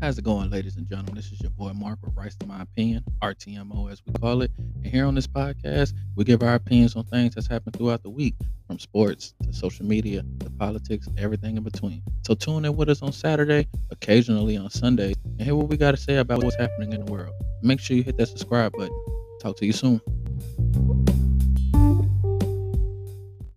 How's it going, ladies and gentlemen? This is your boy Mark with Right to My Opinion, RTMO as we call it. And here on this podcast, we give our opinions on things that's happened throughout the week, from sports to social media to politics, everything in between. So tune in with us on Saturday, occasionally on Sunday, and hear what we got to say about what's happening in the world. Make sure you hit that subscribe button. Talk to you soon.